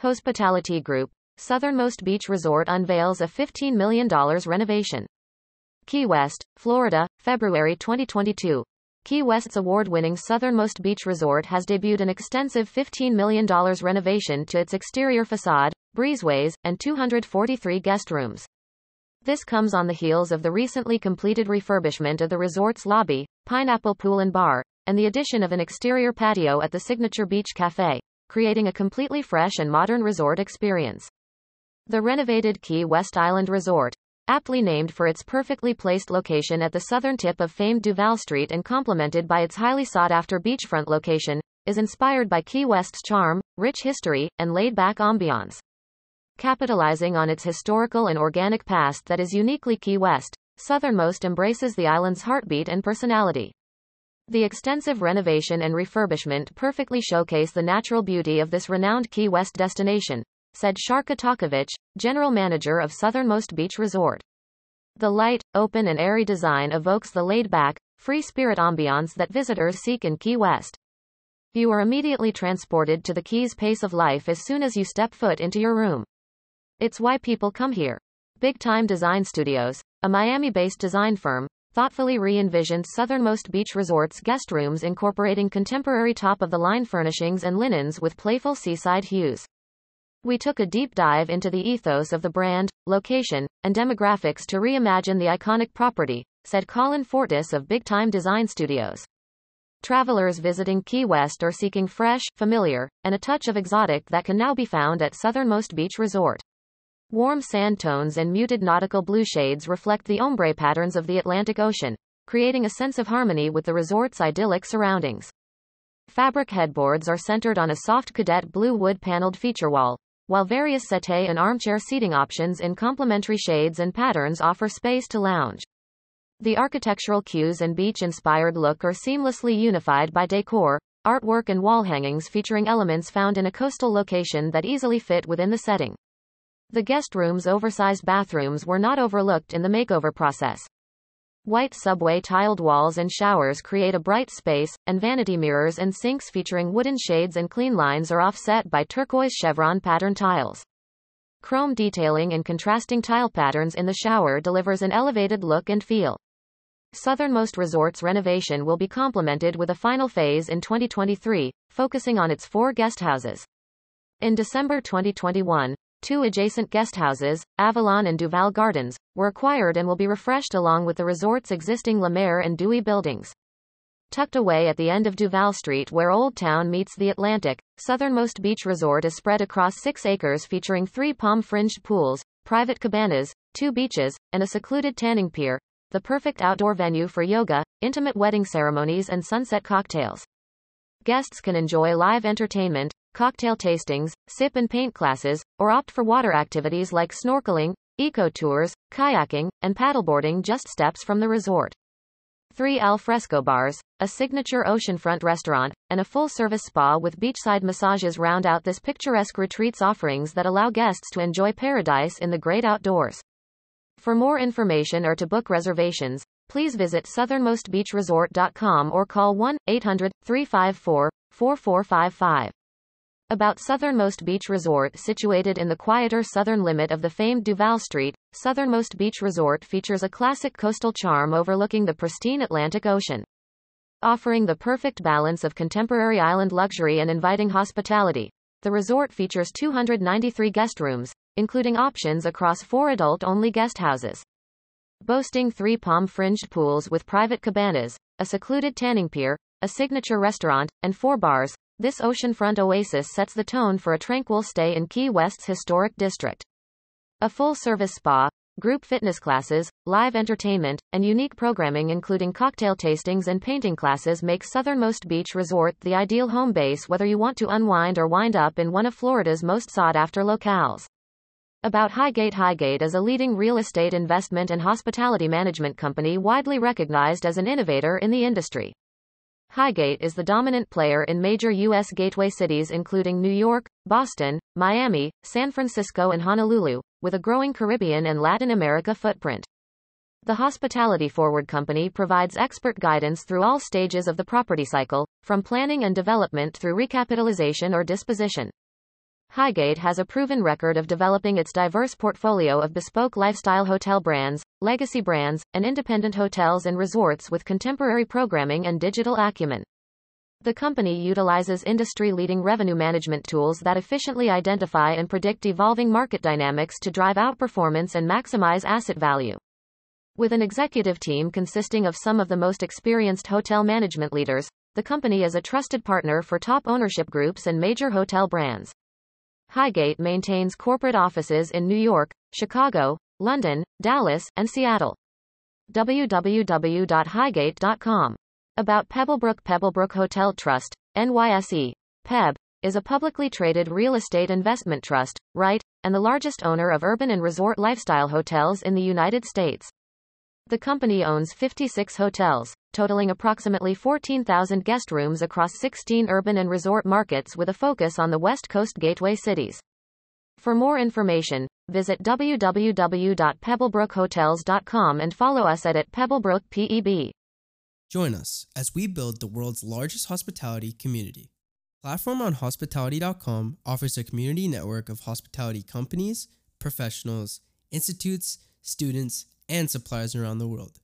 Hospitality Group, Southernmost Beach Resort unveils a $15 million renovation. Key West, Florida, February 2022. Key West's award-winning Southernmost Beach Resort has debuted an extensive $15 million renovation to its exterior facade, breezeways, and 243 guest rooms. This comes on the heels of the recently completed refurbishment of the resort's lobby, Pineapple Pool and Bar, and the addition of an exterior patio at the signature beach cafe, creating a completely fresh and modern resort experience. The renovated Key West Island Resort, aptly named for its perfectly placed location at the southern tip of famed Duval Street and complemented by its highly sought-after beachfront location, is inspired by Key West's charm, rich history, and laid-back ambiance. Capitalizing on its historical and organic past that is uniquely Key West, Southernmost embraces the island's heartbeat and personality. The extensive renovation and refurbishment perfectly showcase the natural beauty of this renowned Key West destination, said Sharka Takovich, general manager of Southernmost Beach Resort. The light, open and airy design evokes the laid-back, free-spirit ambiance that visitors seek in Key West. You are immediately transported to the Keys pace of life as soon as you step foot into your room. It's why people come here. Big Time Design Studios, a Miami-based design firm, thoughtfully re-envisioned Southernmost Beach Resort's guest rooms incorporating contemporary top-of-the-line furnishings and linens with playful seaside hues. We took a deep dive into the ethos of the brand, location, and demographics to reimagine the iconic property, said Colin Fortis of Big Time Design Studios. Travelers visiting Key West are seeking fresh, familiar, and a touch of exotic that can now be found at Southernmost Beach Resort. Warm sand tones and muted nautical blue shades reflect the ombre patterns of the Atlantic Ocean, creating a sense of harmony with the resort's idyllic surroundings. Fabric headboards are centered on a soft cadet blue wood paneled feature wall, while various settee and armchair seating options in complementary shades and patterns offer space to lounge. The architectural cues and beach-inspired look are seamlessly unified by decor, artwork and wall hangings featuring elements found in a coastal location that easily fit within the setting. The guest room's oversized bathrooms were not overlooked in the makeover process. White subway tiled walls and showers create a bright space, and vanity mirrors and sinks featuring wooden shades and clean lines are offset by turquoise chevron pattern tiles. Chrome detailing and contrasting tile patterns in the shower delivers an elevated look and feel. Southernmost Resort's renovation will be complemented with a final phase in 2023, focusing on its four guest houses. In December 2021, Two adjacent guesthouses, Avalon and Duval Gardens, were acquired and will be refreshed along with the resort's existing La Mer and Dewey buildings. Tucked away at the end of Duval Street where Old Town meets the Atlantic, Southernmost Beach Resort is spread across six acres featuring three palm-fringed pools, private cabanas, two beaches, and a secluded tanning pier, the perfect outdoor venue for yoga, intimate wedding ceremonies and sunset cocktails. Guests can enjoy live entertainment, cocktail tastings, sip and paint classes, or opt for water activities like snorkeling, eco tours, kayaking, and paddleboarding just steps from the resort. Three al fresco bars, a signature oceanfront restaurant, and a full-service spa with beachside massages round out this picturesque retreat's offerings that allow guests to enjoy paradise in the great outdoors. For more information or to book reservations, please visit southernmostbeachresort.com or call 1-800-354-4455. About Southernmost Beach Resort situated in the quieter southern limit of the famed Duval Street, Southernmost Beach Resort features a classic coastal charm overlooking the pristine Atlantic Ocean. Offering the perfect balance of contemporary island luxury and inviting hospitality, the resort features 293 guest rooms, including options across four adult-only guest houses. Boasting three palm-fringed pools with private cabanas, a secluded tanning pier, a signature restaurant, and four bars, this oceanfront oasis sets the tone for a tranquil stay in Key West's historic district. A full-service spa, group fitness classes, live entertainment, and unique programming including cocktail tastings and painting classes make Southernmost Beach Resort the ideal home base whether you want to unwind or wind up in one of Florida's most sought-after locales. About Highgate Highgate is a leading real estate investment and hospitality management company widely recognized as an innovator in the industry. Highgate is the dominant player in major U.S. gateway cities including New York, Boston, Miami, San Francisco and Honolulu, with a growing Caribbean and Latin America footprint. The Hospitality Forward Company provides expert guidance through all stages of the property cycle, from planning and development through recapitalization or disposition. Highgate has a proven record of developing its diverse portfolio of bespoke lifestyle hotel brands, legacy brands, and independent hotels and resorts with contemporary programming and digital acumen. The company utilizes industry leading revenue management tools that efficiently identify and predict evolving market dynamics to drive outperformance and maximize asset value. With an executive team consisting of some of the most experienced hotel management leaders, the company is a trusted partner for top ownership groups and major hotel brands. Highgate maintains corporate offices in New York, Chicago, London, Dallas, and Seattle. www.highgate.com. About Pebblebrook Pebblebrook Hotel Trust, NYSE. PEB, is a publicly traded real estate investment trust, REIT, and the largest owner of urban and resort lifestyle hotels in the United States. The company owns 56 hotels, totaling approximately 14,000 guest rooms across 16 urban and resort markets with a focus on the West Coast gateway cities. For more information, visit www.pebblebrookhotels.com and follow us at, at Pebblebrook PEB. Join us as we build the world's largest hospitality community. PlatformOnHospitality.com offers a community network of hospitality companies, professionals, institutes, students, and suppliers around the world.